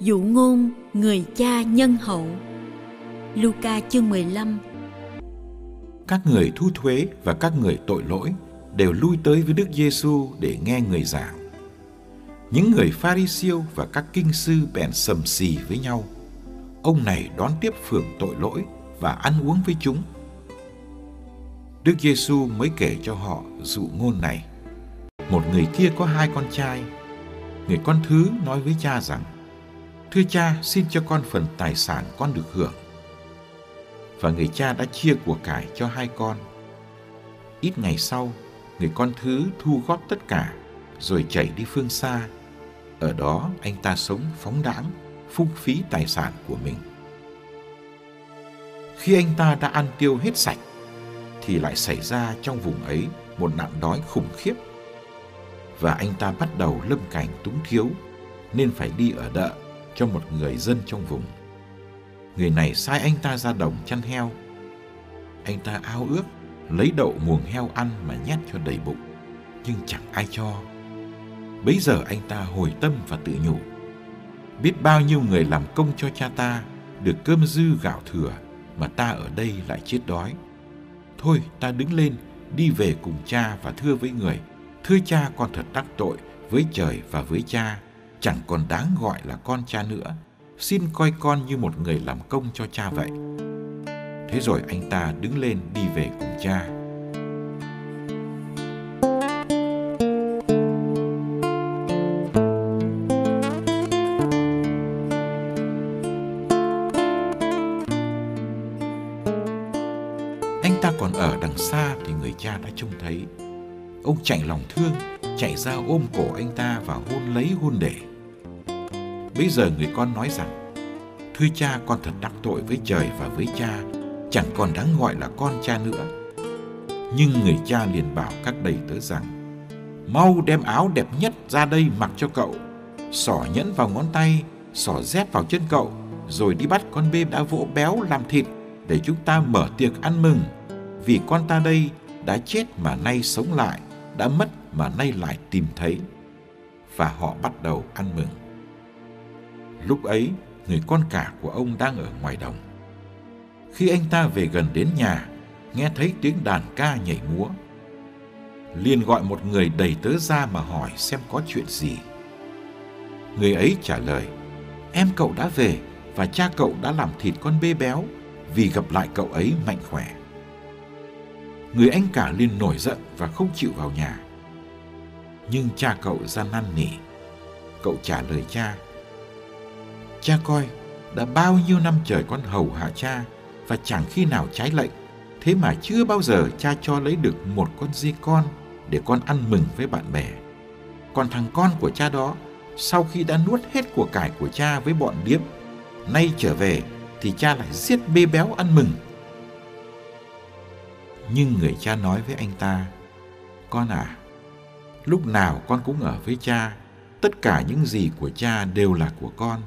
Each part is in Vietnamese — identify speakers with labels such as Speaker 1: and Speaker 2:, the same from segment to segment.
Speaker 1: Dụ ngôn người cha nhân hậu Luca chương 15
Speaker 2: Các người thu thuế và các người tội lỗi đều lui tới với Đức Giêsu để nghe người giảng. Những người pha ri siêu và các kinh sư bèn sầm xì với nhau. Ông này đón tiếp phường tội lỗi và ăn uống với chúng. Đức Giêsu mới kể cho họ dụ ngôn này. Một người kia có hai con trai. Người con thứ nói với cha rằng: Thưa cha, xin cho con phần tài sản con được hưởng. Và người cha đã chia của cải cho hai con. Ít ngày sau, người con thứ thu góp tất cả, rồi chạy đi phương xa. Ở đó anh ta sống phóng đãng, phung phí tài sản của mình. Khi anh ta đã ăn tiêu hết sạch, thì lại xảy ra trong vùng ấy một nạn đói khủng khiếp. Và anh ta bắt đầu lâm cảnh túng thiếu, nên phải đi ở đợ cho một người dân trong vùng. Người này sai anh ta ra đồng chăn heo. Anh ta ao ước lấy đậu muồng heo ăn mà nhét cho đầy bụng, nhưng chẳng ai cho. Bấy giờ anh ta hồi tâm và tự nhủ. Biết bao nhiêu người làm công cho cha ta được cơm dư gạo thừa mà ta ở đây lại chết đói. Thôi ta đứng lên đi về cùng cha và thưa với người, thưa cha con thật đắc tội với trời và với cha chẳng còn đáng gọi là con cha nữa. Xin coi con như một người làm công cho cha vậy. Thế rồi anh ta đứng lên đi về cùng cha. Anh ta còn ở đằng xa thì người cha đã trông thấy. Ông chạy lòng thương, chạy ra ôm cổ anh ta và hôn lấy hôn để. Bây giờ người con nói rằng, Thưa cha con thật đắc tội với trời và với cha, chẳng còn đáng gọi là con cha nữa. Nhưng người cha liền bảo các đầy tớ rằng, Mau đem áo đẹp nhất ra đây mặc cho cậu, xỏ nhẫn vào ngón tay, xỏ dép vào chân cậu, rồi đi bắt con bê đã vỗ béo làm thịt để chúng ta mở tiệc ăn mừng. Vì con ta đây đã chết mà nay sống lại, đã mất mà nay lại tìm thấy và họ bắt đầu ăn mừng. Lúc ấy, người con cả của ông đang ở ngoài đồng. Khi anh ta về gần đến nhà, nghe thấy tiếng đàn ca nhảy múa. liền gọi một người đầy tớ ra mà hỏi xem có chuyện gì. Người ấy trả lời, em cậu đã về và cha cậu đã làm thịt con bê béo vì gặp lại cậu ấy mạnh khỏe. Người anh cả liền nổi giận và không chịu vào nhà nhưng cha cậu ra năn nỉ. Cậu trả lời cha, Cha coi, đã bao nhiêu năm trời con hầu hạ cha và chẳng khi nào trái lệnh. Thế mà chưa bao giờ cha cho lấy được một con dê con để con ăn mừng với bạn bè. Còn thằng con của cha đó, sau khi đã nuốt hết của cải của cha với bọn điếm, nay trở về thì cha lại giết bê béo ăn mừng. Nhưng người cha nói với anh ta, Con à, Lúc nào con cũng ở với cha, tất cả những gì của cha đều là của con.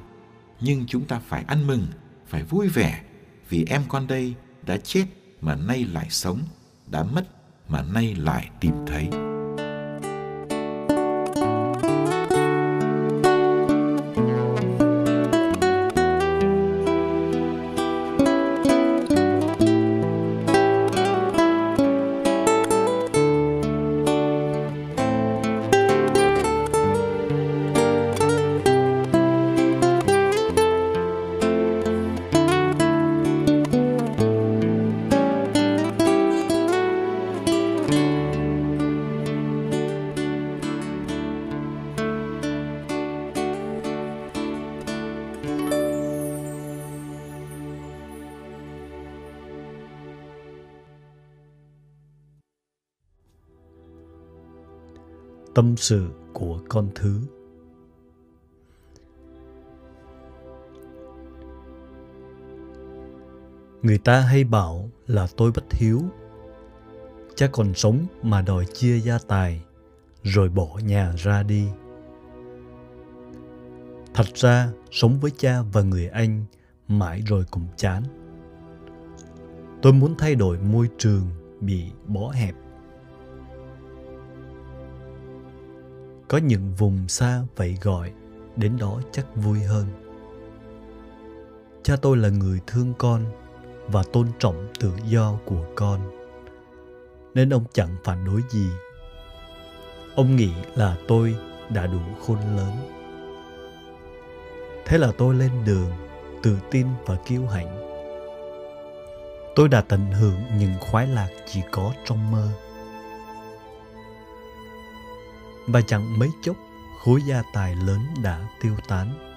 Speaker 2: Nhưng chúng ta phải ăn mừng, phải vui vẻ, vì em con đây đã chết mà nay lại sống, đã mất mà nay lại tìm thấy.
Speaker 3: Tâm sự của con thứ Người ta hay bảo là tôi bất hiếu. Cha còn sống mà đòi chia gia tài, rồi bỏ nhà ra đi. Thật ra, sống với cha và người anh mãi rồi cũng chán. Tôi muốn thay đổi môi trường bị bó hẹp. Có những vùng xa vậy gọi, đến đó chắc vui hơn. Cha tôi là người thương con và tôn trọng tự do của con nên ông chẳng phản đối gì. Ông nghĩ là tôi đã đủ khôn lớn. Thế là tôi lên đường tự tin và kiêu hãnh. Tôi đã tận hưởng những khoái lạc chỉ có trong mơ và chẳng mấy chốc khối gia tài lớn đã tiêu tán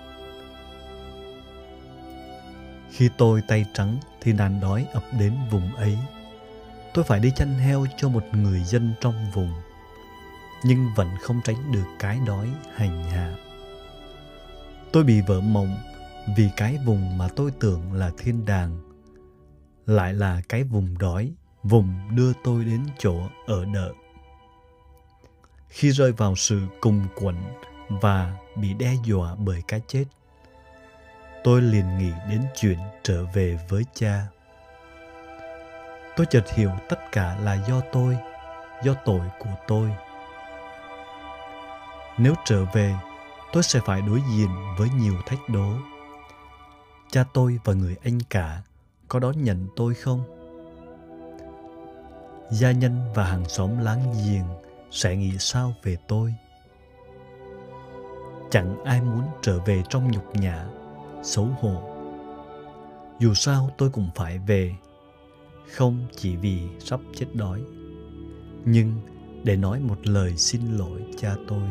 Speaker 3: Khi tôi tay trắng thì nạn đói ập đến vùng ấy. Tôi phải đi chăn heo cho một người dân trong vùng, nhưng vẫn không tránh được cái đói hành hạ. Tôi bị vỡ mộng vì cái vùng mà tôi tưởng là thiên đàng lại là cái vùng đói, vùng đưa tôi đến chỗ ở đợi. Khi rơi vào sự cùng quẩn và bị đe dọa bởi cái chết, tôi liền nghĩ đến chuyện trở về với cha. Tôi chợt hiểu tất cả là do tôi, do tội của tôi. Nếu trở về, tôi sẽ phải đối diện với nhiều thách đố. Cha tôi và người anh cả có đón nhận tôi không? Gia nhân và hàng xóm láng giềng sẽ nghĩ sao về tôi? Chẳng ai muốn trở về trong nhục nhã, xấu hổ. Dù sao tôi cũng phải về. Không chỉ vì sắp chết đói, nhưng để nói một lời xin lỗi cha tôi.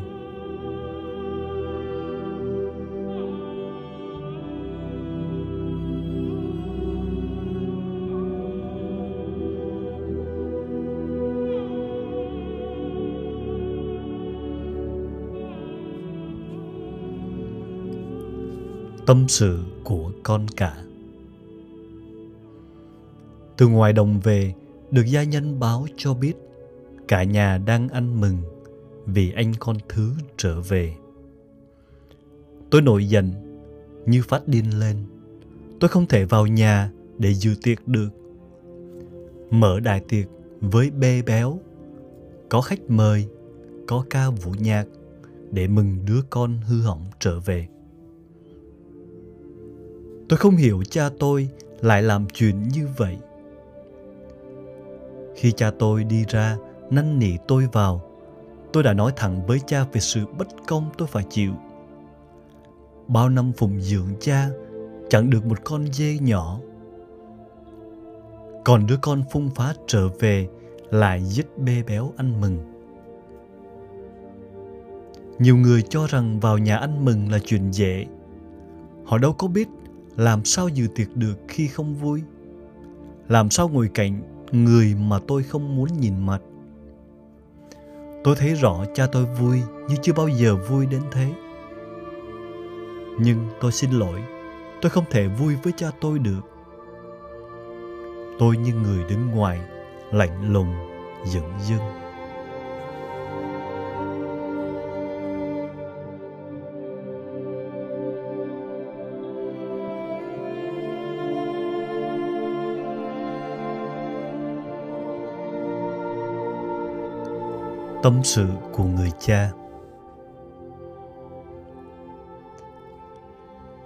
Speaker 3: Tâm sự của con cả Từ ngoài đồng về, được gia nhân báo cho biết cả nhà đang ăn mừng vì anh con thứ trở về. Tôi nổi giận như phát điên lên. Tôi không thể vào nhà để dự tiệc được. Mở đại tiệc với bê béo, có khách mời, có ca vũ nhạc để mừng đứa con hư hỏng trở về. Tôi không hiểu cha tôi lại làm chuyện như vậy. Khi cha tôi đi ra, năn nỉ tôi vào, tôi đã nói thẳng với cha về sự bất công tôi phải chịu. Bao năm phụng dưỡng cha, chẳng được một con dê nhỏ. Còn đứa con phung phá trở về lại giết bê béo ăn mừng. Nhiều người cho rằng vào nhà ăn mừng là chuyện dễ. Họ đâu có biết làm sao dự tiệc được khi không vui? Làm sao ngồi cạnh người mà tôi không muốn nhìn mặt? Tôi thấy rõ cha tôi vui như chưa bao giờ vui đến thế. Nhưng tôi xin lỗi, tôi không thể vui với cha tôi được. Tôi như người đứng ngoài, lạnh lùng dửng dưng Tâm sự của người cha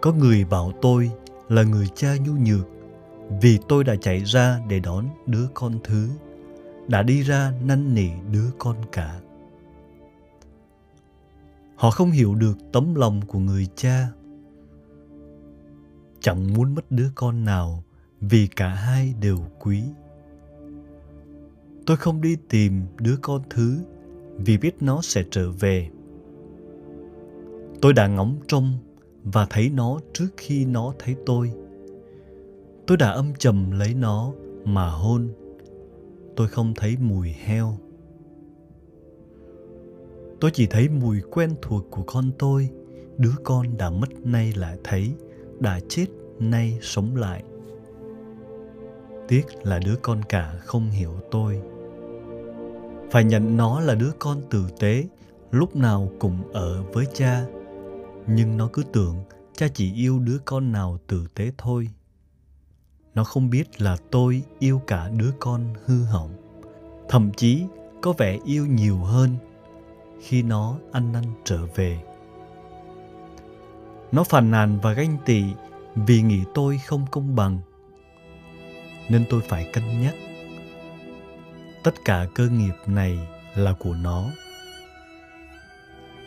Speaker 3: Có người bảo tôi là người cha nhu nhược vì tôi đã chạy ra để đón đứa con thứ, đã đi ra năn nỉ đứa con cả. Họ không hiểu được tấm lòng của người cha. Chẳng muốn mất đứa con nào vì cả hai đều quý. Tôi không đi tìm đứa con thứ vì biết nó sẽ trở về. Tôi đã ngóng trông và thấy nó trước khi nó thấy tôi. Tôi đã âm trầm lấy nó mà hôn. Tôi không thấy mùi heo. Tôi chỉ thấy mùi quen thuộc của con tôi, đứa con đã mất nay lại thấy, đã chết nay sống lại. Tiếc là đứa con cả không hiểu tôi. Phải nhận nó là đứa con tử tế, lúc nào cũng ở với cha. Nhưng nó cứ tưởng cha chỉ yêu đứa con nào tử tế thôi. Nó không biết là tôi yêu cả đứa con hư hỏng. Thậm chí có vẻ yêu nhiều hơn khi nó ăn năn trở về. Nó phàn nàn và ganh tị vì nghĩ tôi không công bằng. Nên tôi phải cân nhắc. Tất cả cơ nghiệp này là của nó.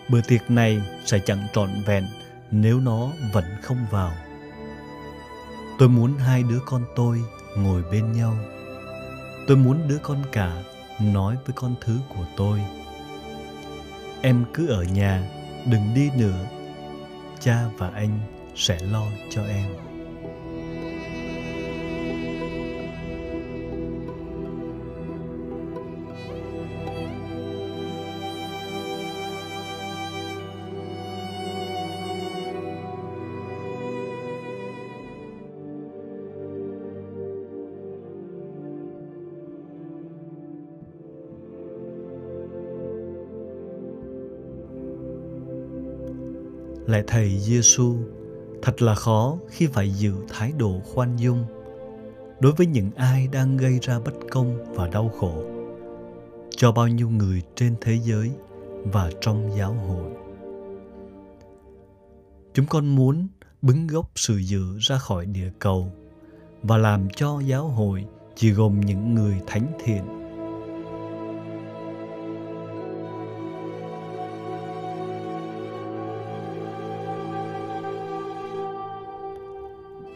Speaker 3: Bữa tiệc này sẽ chẳng trọn vẹn nếu nó vẫn không vào. Tôi muốn hai đứa con tôi ngồi bên nhau. Tôi muốn đứa con cả nói với con thứ của tôi. Em cứ ở nhà, đừng đi nữa. Cha và anh sẽ lo cho em. Lại Thầy Giêsu, thật là khó khi phải giữ thái độ khoan dung đối với những ai đang gây ra bất công và đau khổ cho bao nhiêu người trên thế giới và trong giáo hội. Chúng con muốn bứng gốc sự dữ ra khỏi địa cầu và làm cho giáo hội chỉ gồm những người thánh thiện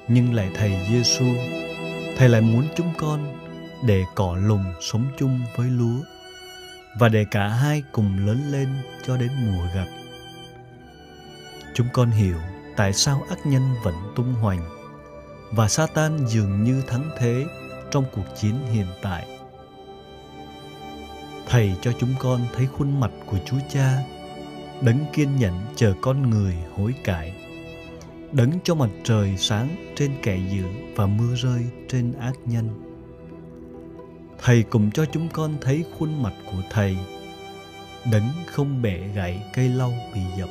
Speaker 3: nhưng lại thầy Giêsu, thầy lại muốn chúng con để cỏ lùng sống chung với lúa và để cả hai cùng lớn lên cho đến mùa gặt. Chúng con hiểu tại sao ác nhân vẫn tung hoành và Satan dường như thắng thế trong cuộc chiến hiện tại. Thầy cho chúng con thấy khuôn mặt của Chúa Cha, đấng kiên nhẫn chờ con người hối cải đấng cho mặt trời sáng trên kẻ dữ và mưa rơi trên ác nhân. Thầy cùng cho chúng con thấy khuôn mặt của Thầy, đấng không bẻ gãy cây lau bị dập,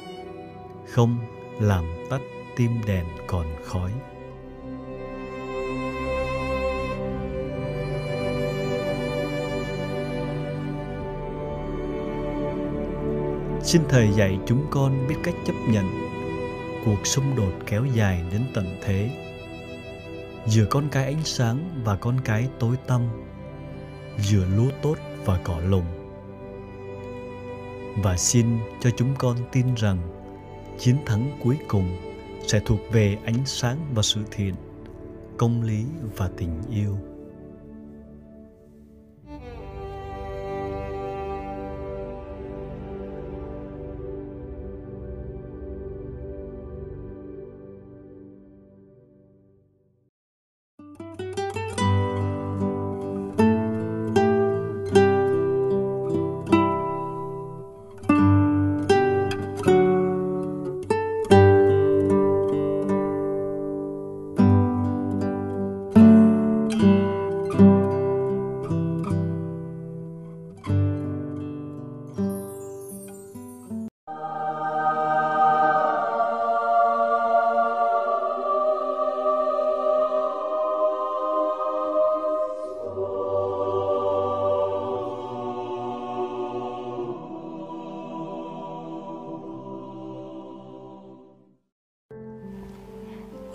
Speaker 3: không làm tắt tim đèn còn khói. Xin Thầy dạy chúng con biết cách chấp nhận cuộc xung đột kéo dài đến tận thế. Giữa con cái ánh sáng và con cái tối tăm, giữa lúa tốt và cỏ lùng và xin cho chúng con tin rằng, chiến thắng cuối cùng sẽ thuộc về ánh sáng và sự thiện, công lý và tình yêu.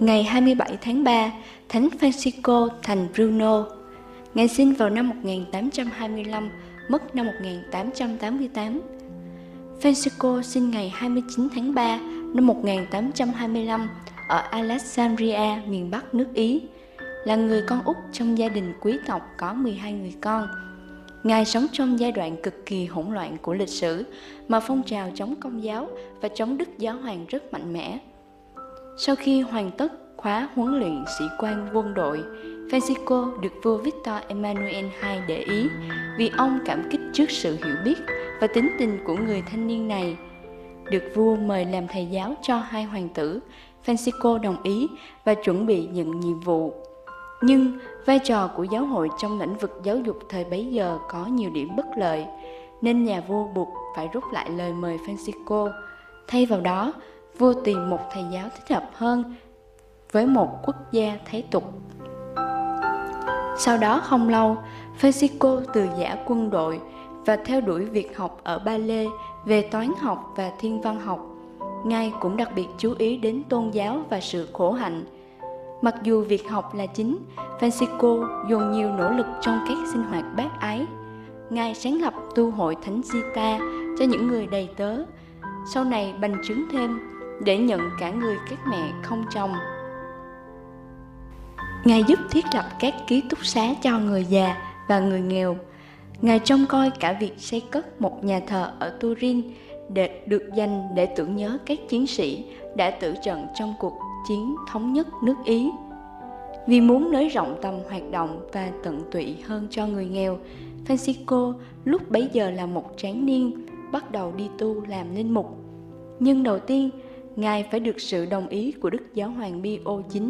Speaker 4: Ngày 27 tháng 3, Thánh Francisco thành Bruno. Ngài sinh vào năm 1825, mất năm 1888. Francisco sinh ngày 29 tháng 3 năm 1825 ở Alexandria, miền Bắc nước Ý, là người con út trong gia đình quý tộc có 12 người con. Ngài sống trong giai đoạn cực kỳ hỗn loạn của lịch sử mà phong trào chống công giáo và chống đức giáo hoàng rất mạnh mẽ. Sau khi hoàn tất khóa huấn luyện sĩ quan quân đội, Francisco được vua Victor Emmanuel II để ý vì ông cảm kích trước sự hiểu biết và tính tình của người thanh niên này. Được vua mời làm thầy giáo cho hai hoàng tử, Francisco đồng ý và chuẩn bị nhận nhiệm vụ. Nhưng vai trò của giáo hội trong lĩnh vực giáo dục thời bấy giờ có nhiều điểm bất lợi, nên nhà vua buộc phải rút lại lời mời Francisco. Thay vào đó, vô tìm một thầy giáo thích hợp hơn với một quốc gia thế tục. Sau đó không lâu, Francisco từ giả quân đội và theo đuổi việc học ở Ba Lê về toán học và thiên văn học. Ngài cũng đặc biệt chú ý đến tôn giáo và sự khổ hạnh. Mặc dù việc học là chính, Francisco dồn nhiều nỗ lực trong các sinh hoạt bác ái. Ngài sáng lập tu hội Thánh Zita cho những người đầy tớ, sau này bành trướng thêm để nhận cả người các mẹ không chồng. Ngài giúp thiết lập các ký túc xá cho người già và người nghèo. Ngài trông coi cả việc xây cất một nhà thờ ở Turin để được dành để tưởng nhớ các chiến sĩ đã tử trận trong cuộc chiến thống nhất nước Ý. Vì muốn nới rộng tầm hoạt động và tận tụy hơn cho người nghèo, Francisco lúc bấy giờ là một tráng niên bắt đầu đi tu làm linh mục. Nhưng đầu tiên, Ngài phải được sự đồng ý của Đức Giáo hoàng Pio IX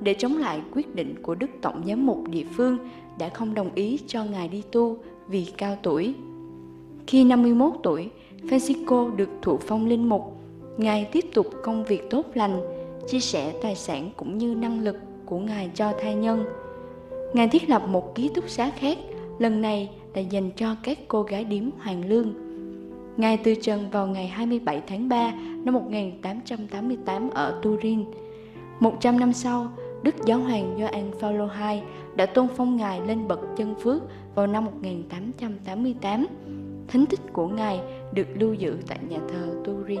Speaker 4: để chống lại quyết định của Đức Tổng giám mục địa phương đã không đồng ý cho Ngài đi tu vì cao tuổi. Khi 51 tuổi, Francisco được thụ phong linh mục. Ngài tiếp tục công việc tốt lành, chia sẻ tài sản cũng như năng lực của Ngài cho thai nhân. Ngài thiết lập một ký túc xá khác, lần này là dành cho các cô gái điếm hoàng lương. Ngài từ trần vào ngày 27 tháng 3 năm 1888 ở Turin. 100 năm sau, Đức Giáo hoàng Gioan Phaolô II đã tôn phong Ngài lên bậc chân phước vào năm 1888. Thánh tích của Ngài được lưu giữ tại nhà thờ Turin.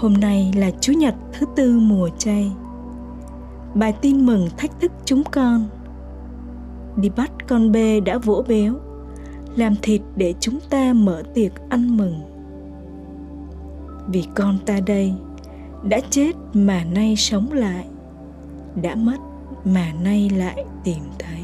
Speaker 1: Hôm nay là Chủ nhật thứ tư mùa chay. Bài tin mừng thách thức chúng con. Đi bắt con bê đã vỗ béo, làm thịt để chúng ta mở tiệc ăn mừng. Vì con ta đây đã chết mà nay sống lại, đã mất mà nay lại tìm thấy.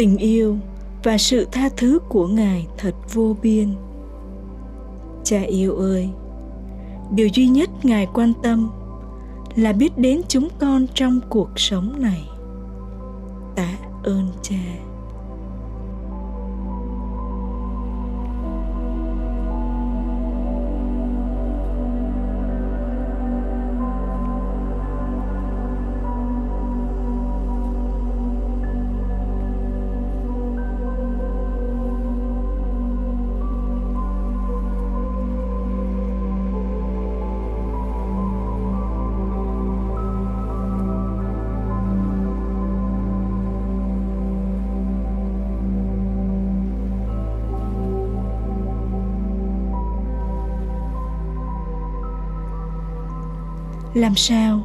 Speaker 1: Tình yêu và sự tha thứ của ngài thật vô biên. Cha yêu ơi, điều duy nhất ngài quan tâm là biết đến chúng con trong cuộc sống này. Tạ ơn cha. Làm sao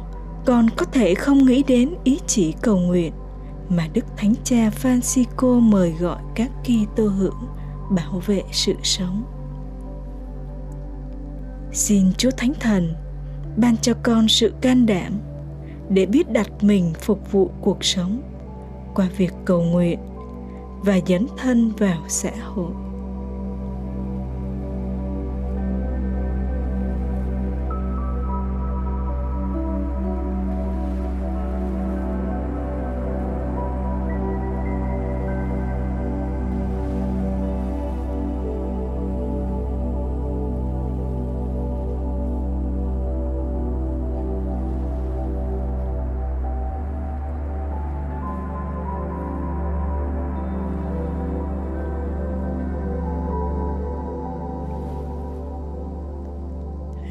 Speaker 1: con có thể không nghĩ đến ý chỉ cầu nguyện mà Đức Thánh Cha Francisco mời gọi các Kitô hữu bảo vệ sự sống. Xin Chúa Thánh Thần ban cho con sự can đảm để biết đặt mình phục vụ cuộc sống qua việc cầu nguyện và dấn thân vào xã hội.